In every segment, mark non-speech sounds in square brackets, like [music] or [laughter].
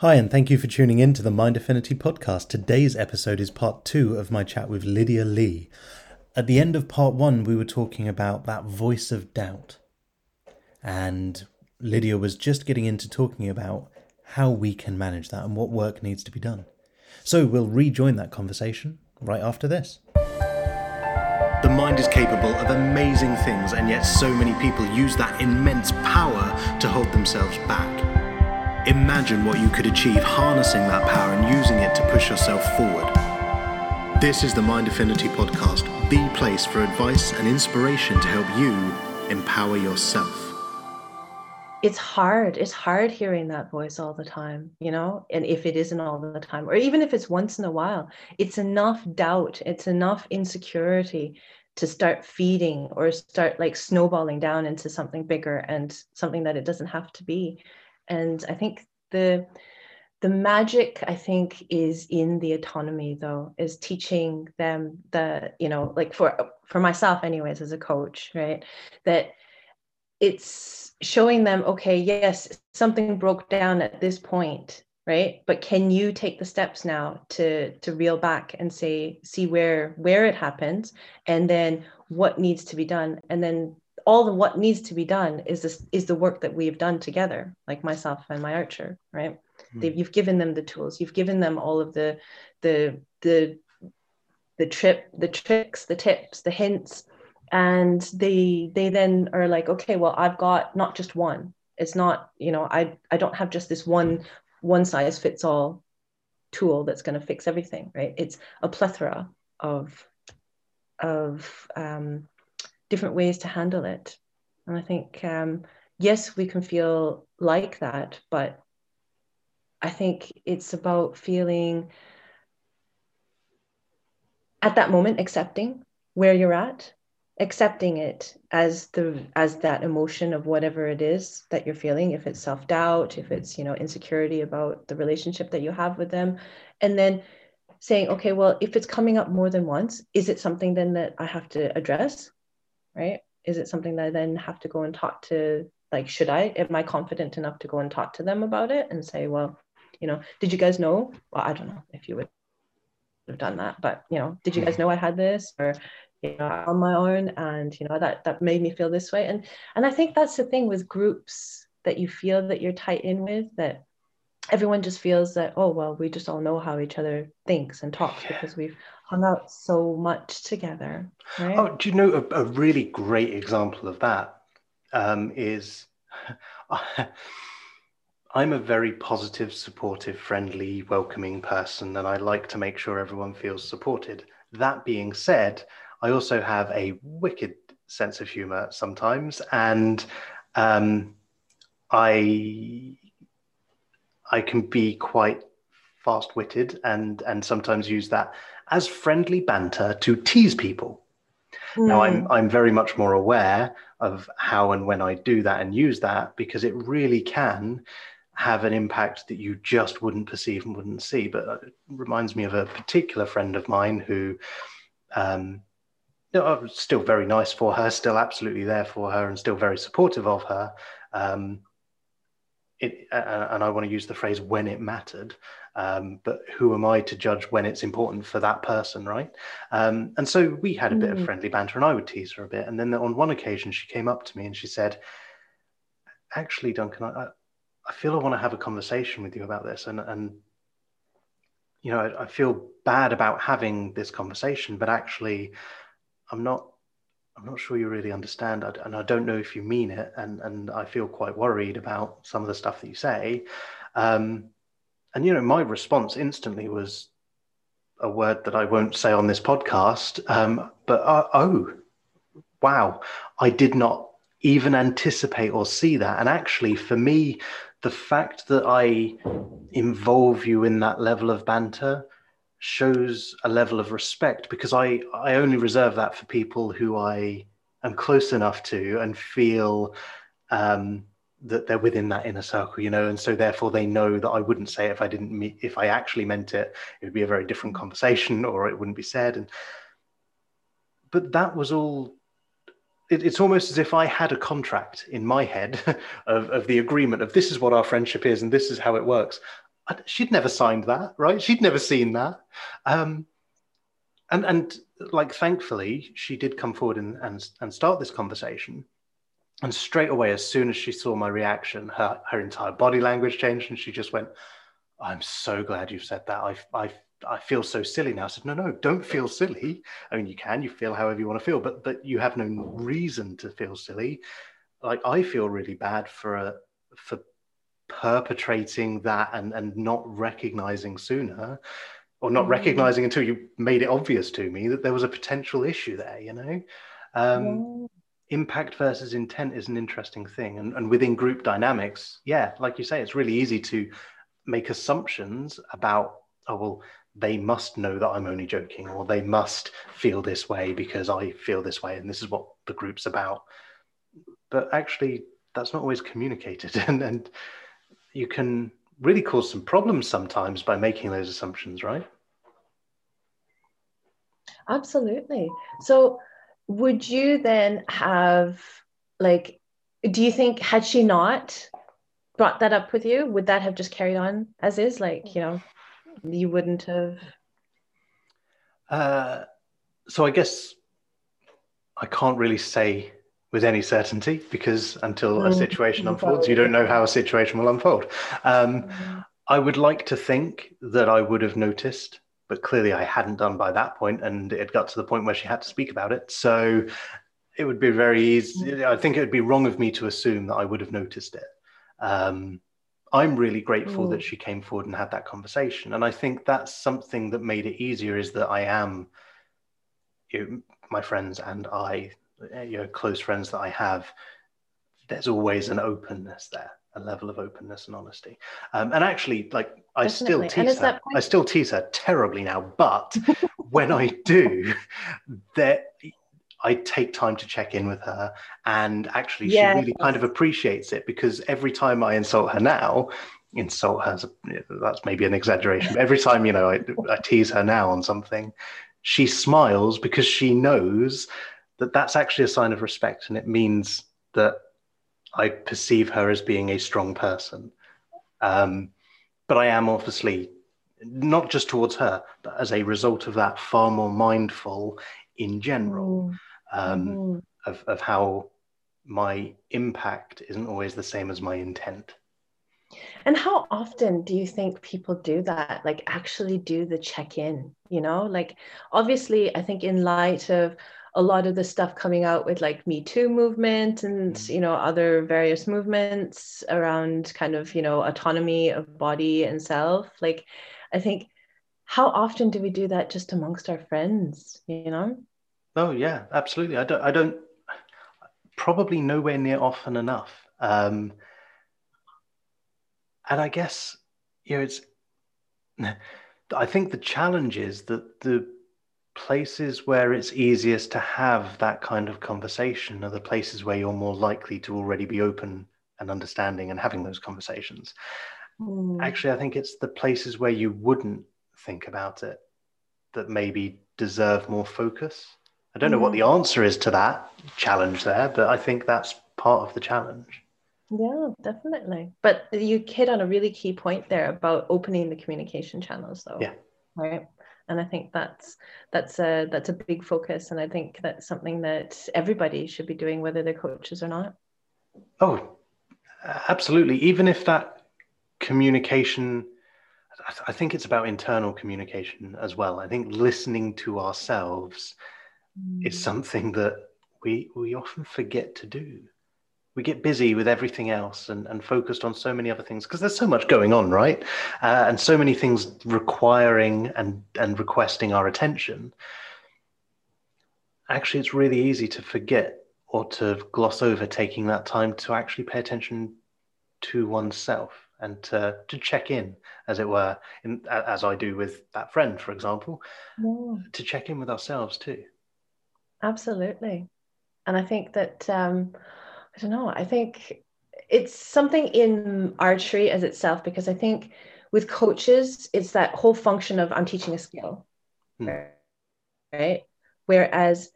Hi, and thank you for tuning in to the Mind Affinity podcast. Today's episode is part two of my chat with Lydia Lee. At the end of part one, we were talking about that voice of doubt. And Lydia was just getting into talking about how we can manage that and what work needs to be done. So we'll rejoin that conversation right after this. The mind is capable of amazing things, and yet so many people use that immense power to hold themselves back. Imagine what you could achieve harnessing that power and using it to push yourself forward. This is the Mind Affinity Podcast, the place for advice and inspiration to help you empower yourself. It's hard. It's hard hearing that voice all the time, you know? And if it isn't all the time, or even if it's once in a while, it's enough doubt, it's enough insecurity to start feeding or start like snowballing down into something bigger and something that it doesn't have to be and i think the the magic i think is in the autonomy though is teaching them the you know like for for myself anyways as a coach right that it's showing them okay yes something broke down at this point right but can you take the steps now to to reel back and say see where where it happens and then what needs to be done? And then all the what needs to be done is this is the work that we've done together like myself and my archer right? Mm. you've given them the tools. You've given them all of the the the the trip the tricks the tips the hints. And they they then are like okay well i've got not just one. It's not you know i i don't have just this one one size fits all tool that's going to fix everything right? It's a plethora of of um, different ways to handle it. And I think, um, yes, we can feel like that, but I think it's about feeling at that moment accepting where you're at accepting it as the as that emotion of whatever it is that you're feeling if it's self-doubt if it's you know insecurity about the relationship that you have with them and then saying okay well if it's coming up more than once is it something then that i have to address right? Is it something that i then have to go and talk to like should i? Am i confident enough to go and talk to them about it and say well you know did you guys know? Well i don't know if you would have done that but you know did you guys hmm. know i had this or you know on my own? And you know that that made me feel this way. And and i think that's the thing with groups that you feel that you're tight in with that everyone just feels that oh well we just all know how each other thinks and talks yeah. because we've hung out so much together right? oh do you know a, a really great example of that um, is [laughs] i'm a very positive supportive friendly welcoming person and i like to make sure everyone feels supported that being said i also have a wicked sense of humor sometimes and um, i I can be quite fast-witted and and sometimes use that as friendly banter to tease people. Mm. Now I'm hmm. I'm very much more aware of how and when I do that and use that because it really can have an impact that you just wouldn't perceive and wouldn't see. But it reminds me of a particular friend of mine who um, still very nice for her, still absolutely there for her, and still very supportive of her. Um, it, uh, and I want to use the phrase when it mattered, um, but who am I to judge when it's important for that person, right? Um, and so we had a bit mm. of friendly banter, and I would tease her a bit. And then on one occasion, she came up to me and she said, "Actually, Duncan, I, I feel I want to have a conversation with you about this, and and you know, I, I feel bad about having this conversation, but actually, I'm not I'm not sure you really understand, and I don't know if you mean it, and and I feel quite worried about some of the stuff that you say. Um, and you know, my response instantly was a word that I won't say on this podcast, um, but uh, oh, wow, I did not even anticipate or see that. And actually, for me, the fact that I involve you in that level of banter shows a level of respect because I, I only reserve that for people who I am close enough to and feel um, that they're within that inner circle, you know, and so therefore they know that I wouldn't say it if I didn't meet, if I actually meant it, it would be a very different conversation or it wouldn't be said. And but that was all. It, it's almost as if I had a contract in my head [laughs] of, of the agreement of this is what our friendship is and this is how it works. She'd never signed that, right? She'd never seen that. Um, and and like thankfully, she did come forward and, and and start this conversation. And straight away, as soon as she saw my reaction, her her entire body language changed, and she just went, "I'm so glad you've said that. I I I feel so silly now." I said, "No, no, don't feel silly. I mean, you can, you feel however you want to feel, but but you have no reason to feel silly. Like I feel really bad for a for perpetrating that and, and not recognizing sooner or not mm. recognizing until you made it obvious to me that there was a potential issue there you know um, yeah. impact versus intent is an interesting thing and, and within group dynamics yeah like you say it's really easy to make assumptions about oh well they must know that i'm only joking or they must feel this way because i feel this way and this is what the group's about but actually that's not always communicated [laughs] and, and you can really cause some problems sometimes by making those assumptions, right? Absolutely. So, would you then have, like, do you think, had she not brought that up with you, would that have just carried on as is? Like, you know, you wouldn't have. Uh, so, I guess I can't really say with any certainty because until a mm, situation unfolds, you don't know how a situation will unfold. Um, mm. I would like to think that I would have noticed, but clearly I hadn't done by that point, and it got to the point where she had to speak about it. So it would be very easy. Mm. I think it would be wrong of me to assume that I would have noticed it. Um, I'm really grateful that she came forward and had that conversation, and I think that's something that made it easier. Is that I am, you know, my friends and I you know close friends that I have, there's always an openness there, a level of openness and honesty. Um, and actually, like I Definitely. still tease her. I still tease her terribly now, but [laughs] when I do, that I take time to check in with her, and actually, yes. she really kind of appreciates it because every time I insult her now, insult her that's maybe an exaggeration but every time you know I, I tease her now on something she smiles because she knows that that's actually a sign of respect and it means that I perceive her as being a strong person. Um, but I am obviously not just towards her, but as a result of that, far more mindful in general mm. um, mm-hmm. of, of how my impact isn't always the same as my intent. And how often do you think people do that? Like, actually do the check in, you know? Like, obviously, I think in light of a lot of the stuff coming out with like me too movement and mm. you know other various movements around kind of you know autonomy of body and self. Like i think how often do we do that just amongst our friends you know? Oh yeah absolutely. I don't i don't probably nowhere near often enough. Um and i guess you know it's [laughs] i think the challenge is that the places where it's easiest to have that kind of conversation are the places where you're more likely to already be open and understanding and having those conversations. Mm. Actually, I think it's the places where you wouldn't think about it that maybe deserve more focus. I don't know what the mm. answer is to that challenge there, but I think that's part of the challenge. Yeah, definitely. But you hit on a really key point there about opening the communication channels, though. Yeah. Right and I think that's that's a that's a big focus, and I think that's something that everybody should be doing, whether they're coaches or not. Oh, absolutely. Even if that communication, I think it's about internal communication as well. I think listening to ourselves mm. is something that we we often forget to do we get busy with everything else and, and focused on so many other things because there's so much going on right? Uh, and so many things requiring and and requesting our attention. Actually it's really easy to forget or to gloss over taking that time to actually pay attention to oneself and to, to check in as it were in, as i do with that friend for example yeah. to check in with ourselves too. Absolutely. And i think that um, I don't know. I think it's something in archery as itself because I think with coaches, it's that whole function of I'm teaching a skill, hmm. right? Whereas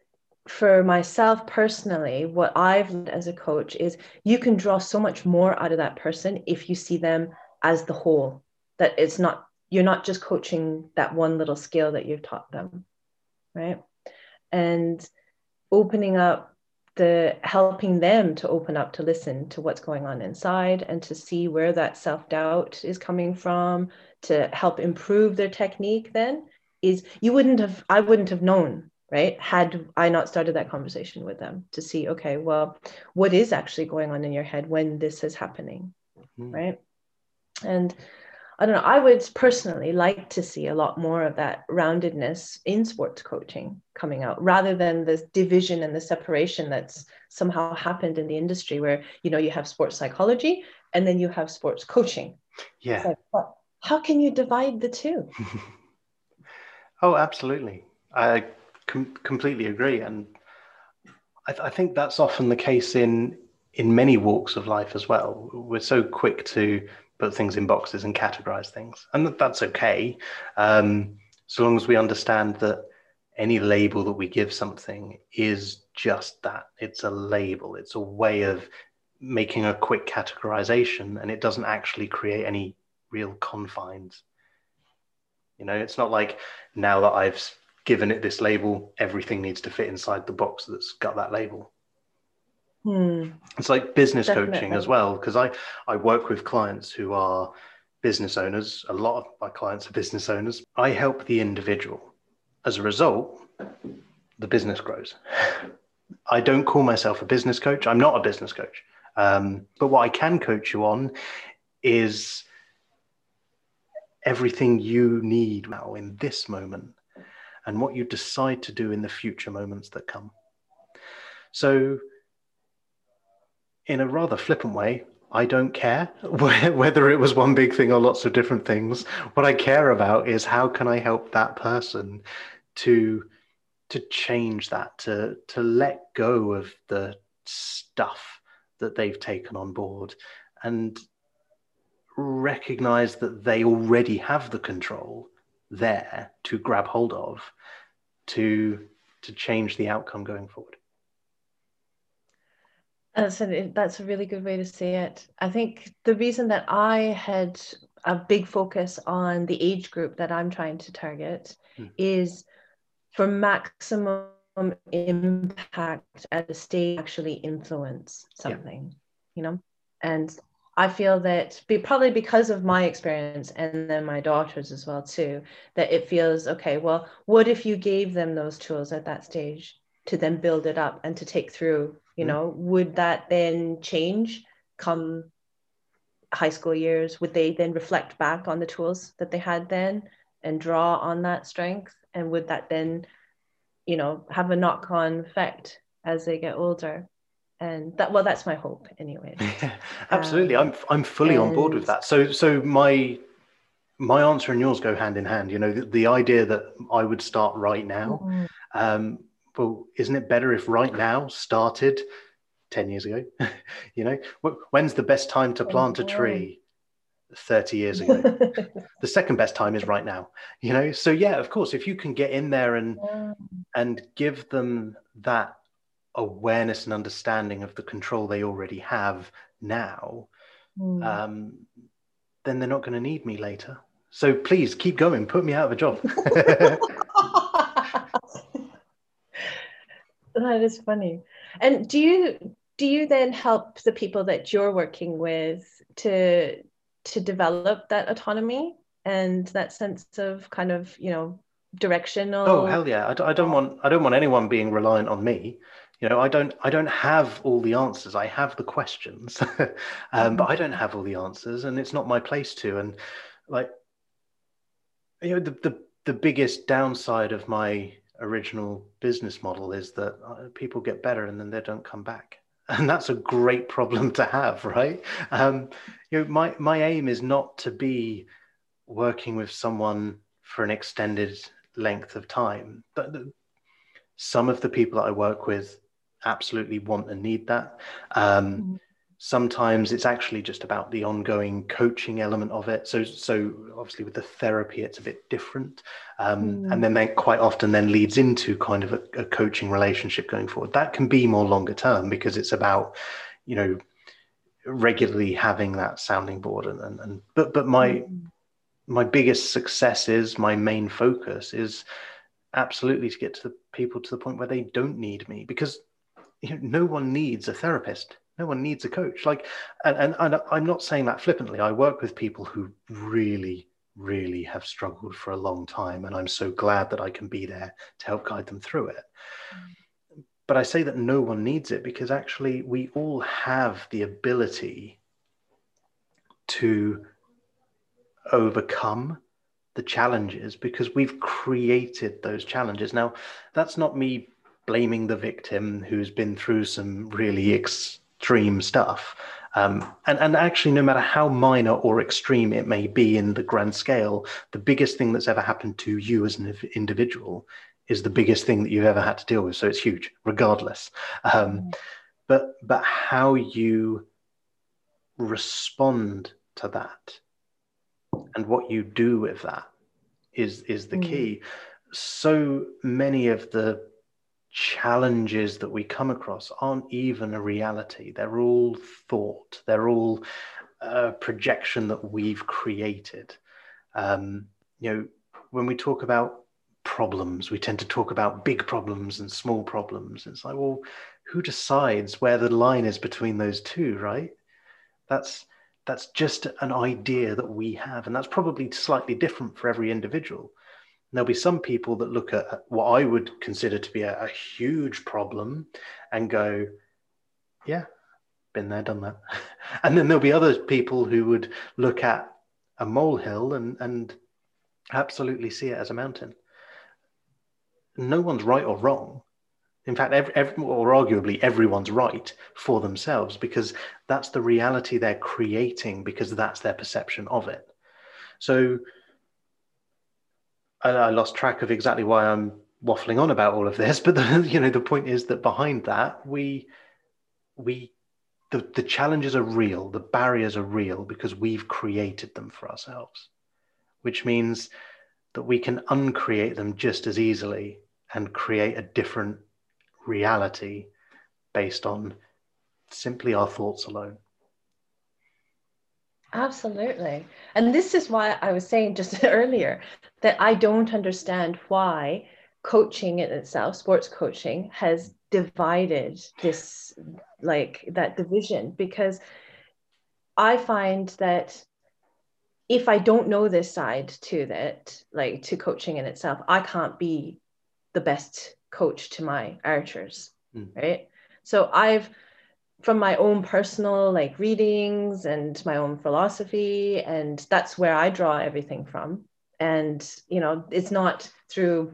for myself personally, what I've learned as a coach is you can draw so much more out of that person if you see them as the whole. that it's not you're not just coaching that one little skill that you've taught them right and opening up the helping them to open up to listen to what's going on inside and to see where that self-doubt is coming from to help improve their technique then is you wouldn't have i wouldn't have known right had i not started that conversation with them to see okay well what is actually going on in your head when this is happening mm-hmm. right and I don't know, I would personally like to see a lot more of that roundedness in sports coaching coming out rather than the division and the separation that's somehow happened in the industry where, you know, you have sports psychology and then you have sports coaching. Yeah. Like, well, how can you divide the two? [laughs] oh, absolutely. I com- completely agree. And I, th- I think that's often the case in in many walks of life as well. We're so quick to put things in boxes and categorize things. And that's okay. Um, so long as we understand that any label that we give something is just that it's a label, it's a way of making a quick categorization, and it doesn't actually create any real confines. You know, it's not like now that I've given it this label, everything needs to fit inside the box that's got that label. Hmm. It's like business Definitely. coaching as well, because I, I work with clients who are business owners. A lot of my clients are business owners. I help the individual. As a result, the business grows. [laughs] I don't call myself a business coach. I'm not a business coach. Um, but what I can coach you on is everything you need now in this moment and what you decide to do in the future moments that come. So in a rather flippant way, I don't care [laughs] whether it was one big thing or lots of different things. What I care about is how can I help that person to to change that, to to let go of the stuff that they've taken on board and recognize that they already have the control there to grab hold of to to change the outcome going forward. That's a, that's a really good way to say it. I think the reason that I had a big focus on the age group that I'm trying to target mm. is for maximum impact at a stage actually influence something, yeah. you know? And I feel that be, probably because of my experience and then my daughters as well too, that it feels okay. Well, what if you gave them those tools at that stage to then build it up and to take through you mm-hmm. know would that then change come high school years? Would they then reflect back on the tools that they had then and draw on that strength? And would that then you know have a knock-on effect as they get older? And that well that's my hope anyway. [laughs] Absolutely um, i'm i'm fully and... on board with that. So so my my answer and yours go hand in hand. You know the, the idea that i would start right now mm-hmm. um, well, isn't it better if right now started 10 years ago? [laughs] you know, when's the best time to plant a tree? 30 years ago. [laughs] the second best time is right now. You know, so yeah, of course, if you can get in there and and give them that awareness and understanding of the control they already have now, mm. um, then they're not going to need me later. So please keep going, put me out of a job. [laughs] [laughs] that is funny. And do you do you then help the people that you're working with to to develop that autonomy and that sense of kind of you know directional? Oh hell yeah. I d- I don't want i don't want anyone being reliant on me. You know i don't i don't have all the answers. I have the questions. [laughs] Um, but i don't have all the answers and it's not my place to. And like you know the, the the biggest downside of my original business model is that uh, people get better and then they don't come back. [laughs] And that's a great problem to have right? Um, you know my, my aim is not to be working with someone for an extended length of time but some of the people that i work with absolutely want and need that. Um, mm-hmm sometimes it's actually just about the ongoing coaching element of it so so obviously with the therapy it's a bit different um, mm. and then that quite often then leads into kind of a, a, coaching relationship going forward that can be more longer term because it's about you know regularly having that sounding board and and, and but but my mm. my biggest successes, my main focus is absolutely to get to the people to the point where they don't need me because you know, no one needs a therapist no one needs a coach. Like and, and, and i'm not saying that flippantly. I work with people who really really have struggled for a long time and i'm so glad that i can be there to help guide them through it. But i say that no one needs it because actually we all have the ability to overcome the challenges because we've created those challenges. Now that's not me blaming the victim who's been through some really extreme stuff. Um, and, and actually, no matter how minor or extreme it may be in the grand scale, the biggest thing that's ever happened to you as an individual is the biggest thing that you've ever had to deal with. So it's huge, regardless. Um, but but how you respond to that and what you do with that is is the mm. key. So many of the challenges that we come across aren't even a reality. They're all thought, they're all a projection that we've created. Um, you know, when we talk about problems, we tend to talk about big problems and small problems. It's like, well, who decides where the line is between those two, right? That's that's just an idea that we have, and that's probably slightly different for every individual there'll be some people that look at what I would consider to be a, a huge problem and go, yeah, been there, done that. [laughs] and then there'll be other people who would look at a molehill and, and absolutely see it as a mountain. No one's right or wrong. In fact, every, every, or arguably everyone's right for themselves because that's the reality they're creating because that's their perception of it. So I, I lost track of exactly why I'm waffling on about all of this, [laughs] but the, you know the point is that behind that we we the, the challenges are real, the barriers are real because we've created them for ourselves, which means that we can uncreate them just as easily and create a different reality based on simply our thoughts alone. Absolutely. And this is why I was saying just [laughs] earlier that I don't understand why coaching in itself, sports coaching, has divided this, like that division, because I find that if I don't know this side to that, like to coaching in itself, I can't be the best coach to my archers, mm. right? So I've from my own personal like readings and my own philosophy and that's where i draw everything from and you know it's not through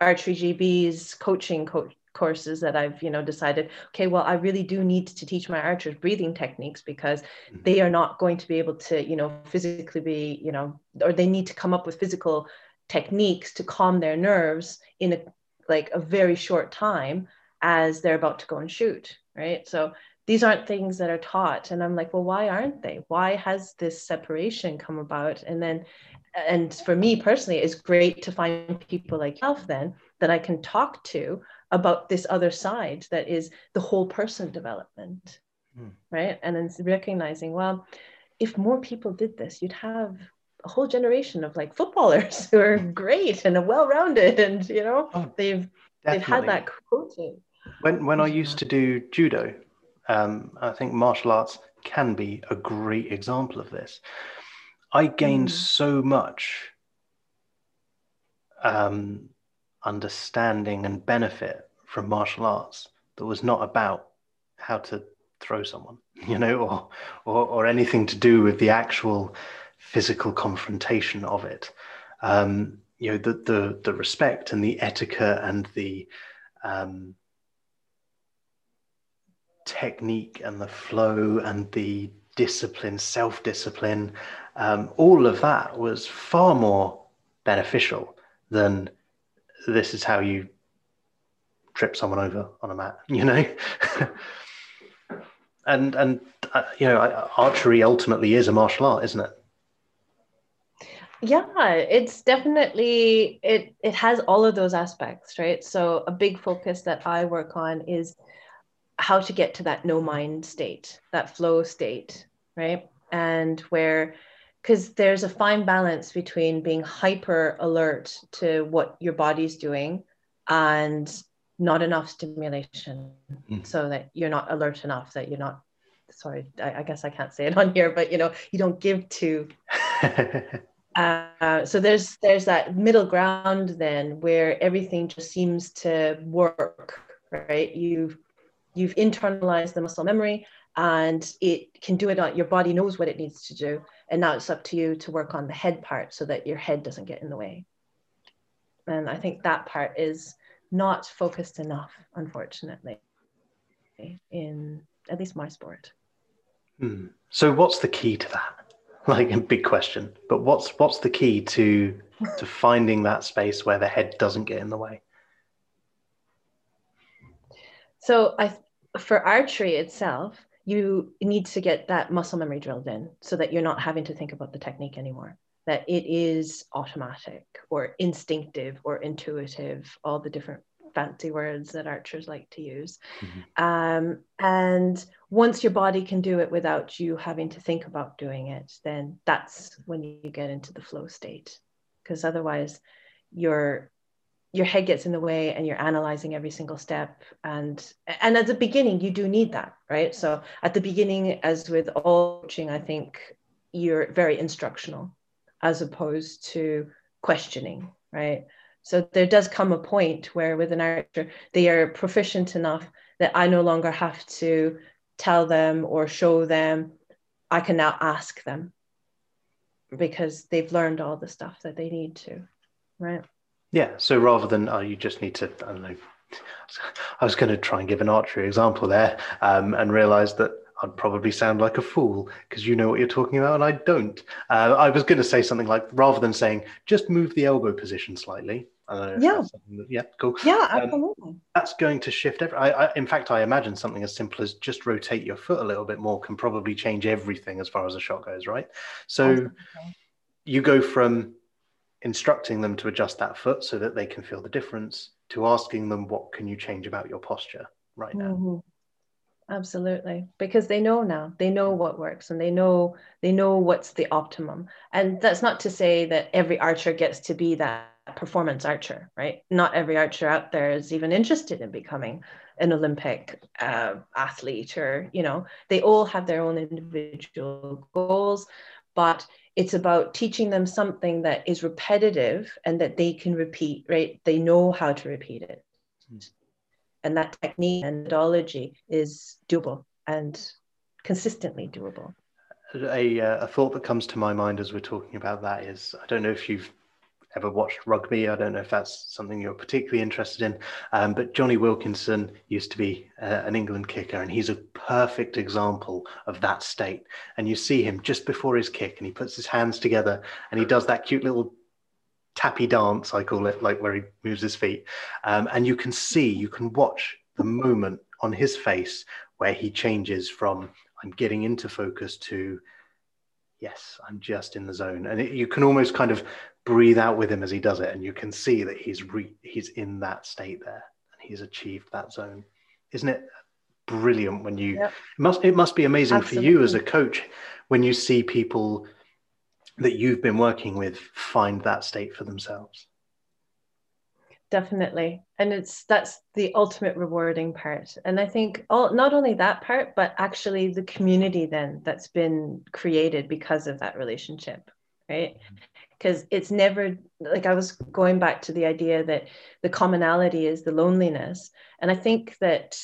archery gb's coaching co- courses that i've you know decided okay well i really do need to teach my archers breathing techniques because mm-hmm. they are not going to be able to you know physically be you know or they need to come up with physical techniques to calm their nerves in a like a very short time as they're about to go and shoot right so these aren't things that are taught. And i'm like well why aren't they? Why has this separation come about? And then and for me personally it's great to find people like yourself then that i can talk to about this other side that is the whole person development mm. right? And then recognizing well if more people did this you'd have a whole generation of like footballers [laughs] who are great and well-rounded [laughs] and you know oh, they've definitely. they've had that coaching when when i used to do judo um, I think martial arts can be a great example of this. I gained mm. so much um, understanding and benefit from martial arts that was not about how to throw someone, [laughs] you know, or, or, or anything to do with the actual physical confrontation of it. Um, you know, the, the, the respect and the etiquette and the, um, technique and the flow and the discipline, self discipline, um, all of that was far more beneficial than this is how you trip someone over on a mat, [laughs] you know? and, and uh, you know, archery ultimately is a martial art, isn't it? yeah it's definitely it it has all of those aspects right so a big focus that i work on is how to get to that no mind state, that flow state, right? And where, because there's a fine balance between being hyper alert to what your body's doing and not enough stimulation mm. so that you're not alert enough that you're not sorry I, I, guess i can't say it on here but you know you don't give to [laughs] uh, so there's there's that middle ground then where everything just seems to work right you've you've internalized the muscle memory and it can do it on your body knows what it needs to do and now it's up to you to work on the head part so that your head doesn't get in the way. And i think that part is not focused enough unfortunately in at least my sport. Hmm. so what's the key to that? [laughs] Like a big question. But what's what's the key to to [laughs] finding that space where the head doesn't get in the way? So i for archery itself you need to get that muscle memory drilled in so that you're not having to think about the technique anymore that it is automatic or instinctive or intuitive all the different fancy words that archers like to use mm-hmm. um, and once your body can do it without you having to think about doing it then that's when you get into the flow state because otherwise you're your head gets in the way and you're analyzing every single step. And and at the beginning you do need that right? So at the beginning as with all coaching i think you're very instructional as opposed to questioning right? So there does come a point where with an archer they are proficient enough that i no longer have to tell them or show them. I can now ask them because they've learned all the stuff that they need to right yeah. So rather than, oh, you just need to, I don't know, I was going to try and give an archery example there um, and realise that I'd probably sound like a fool because you know what you're talking about and I don't. Uh, I was going to say something like, rather than saying, just move the elbow position slightly. yeah. That, yeah, cool. Yeah, um, absolutely. Um, that's going to shift. Every, I, I, in fact, I imagine something as simple as just rotate your foot a little bit more can probably change everything as far as a shot goes, right? So you go from instructing them to adjust that foot so that they can feel the difference to asking them what can you change about your posture right now? Mm-hmm. absolutely. Because they know now. They know what works and they know they know what's the optimum. And that's not to say that every archer gets to be that performance archer right? Not every archer out there is even interested in becoming an olympic uh, athlete or you know they all have their own individual goals but it's about teaching them something that is repetitive and that they can repeat, right? They know how to repeat it. Mm. And that technique and methodology is doable and consistently doable. A, uh, a thought that comes to my mind as we're talking about that is I don't know if you've ever watched rugby. I don't know if that's something you're particularly interested in. Um, but Jonny Wilkinson used to be uh, an England kicker, and he's a perfect example of that state. And you see him just before his kick, and he puts his hands together and he does that cute little tappy dance, I call it, like where he moves his feet. Um, and you can see, you can watch the moment on his face where he changes from I'm getting into focus to yes, I'm just in the zone. And it, you can almost kind of breathe out with him as he does it, and you can see that he's re- he's in that state there, and he's achieved that zone. Isn't it brilliant when you yep. it must it must be amazing Absolutely. for you as a coach when you see people that you've been working with find that state for themselves definitely and it's that's the ultimate rewarding part and i think all not only that part but actually the community then that's been created because of that relationship right mm-hmm. Because it's never like i was going back to the idea that the commonality is the loneliness and i think that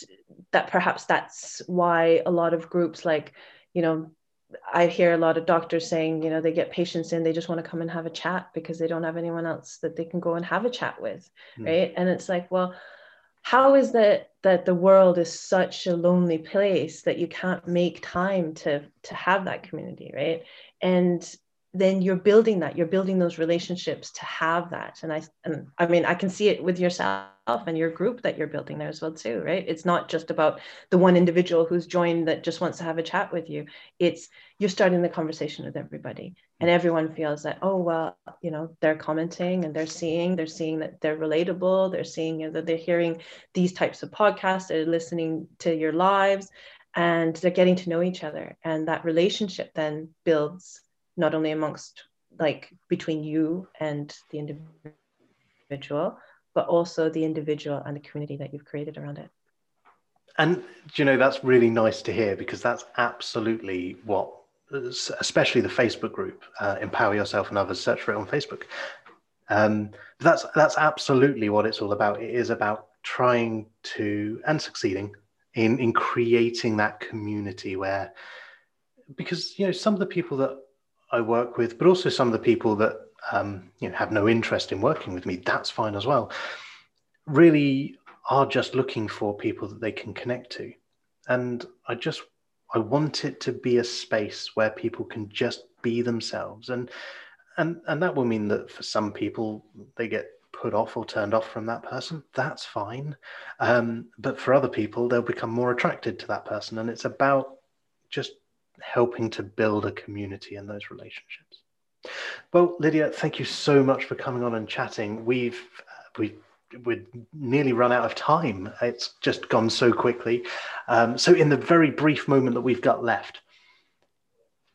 that perhaps that's why a lot of groups like you know I hear a lot of doctors saying, you know, they get patients in, they just want to come and have a chat because they don't have anyone else that they can go and have a chat with, mm. right? And it's like, well, how is that that the world is such a lonely place that you can't make time to to have that community, right? And then you're building that you're building those relationships to have that. And i and i mean i can see it with yourself and your group that you're building there as well too right? It's not just about the one individual who's joined that just wants to have a chat with you. It's you're starting the conversation with everybody. And everyone feels that oh well you know they're commenting and they're seeing they're seeing that they're relatable. They're seeing you know, that they're hearing these types of podcasts. They're listening to your lives and they're getting to know each other. And that relationship then builds not only amongst like between you and the individual, but also the individual and the community that you've created around it. And you know that's really nice to hear because that's absolutely what, especially the Facebook group, uh, empower yourself and others. Search for it on Facebook. Um, that's that's absolutely what it's all about. It is about trying to and succeeding in in creating that community where, because you know some of the people that I work with, but also some of the people that um, you know have no interest in working with me. That's fine as well. Really are just looking for people that they can connect to, and I just I want it to be a space where people can just be themselves, and and and that will mean that for some people they get put off or turned off from that person. That's fine, um, but for other people they'll become more attracted to that person, and it's about just helping to build a community in those relationships. Well, Lydia, thank you so much for coming on and chatting. We've we we've nearly run out of time. It's just gone so quickly. Um, so, in the very brief moment that we've got left,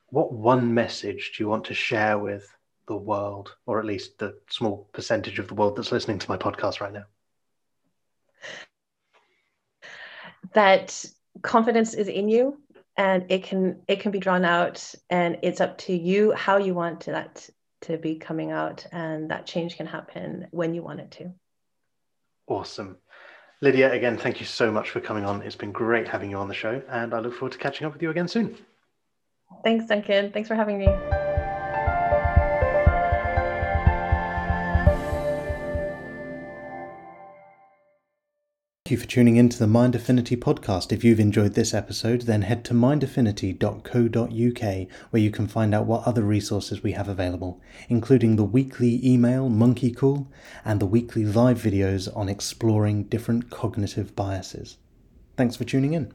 what one message do you want to share with the world, or at least the small percentage of the world that's listening to my podcast right now? That confidence is in you and it can it can be drawn out and it's up to you how you want to that to be coming out and that change can happen when you want it to. Awesome. Lydia again thank you so much for coming on. It's been great having you on the show and i look forward to catching up with you again soon. Thanks duncan. Thanks for having me Thank you for tuning in to the Mind Affinity podcast. If you've enjoyed this episode, then head to mindaffinity.co.uk where you can find out what other resources we have available, including the weekly email Monkey Call and the weekly live videos on exploring different cognitive biases. Thanks for tuning in.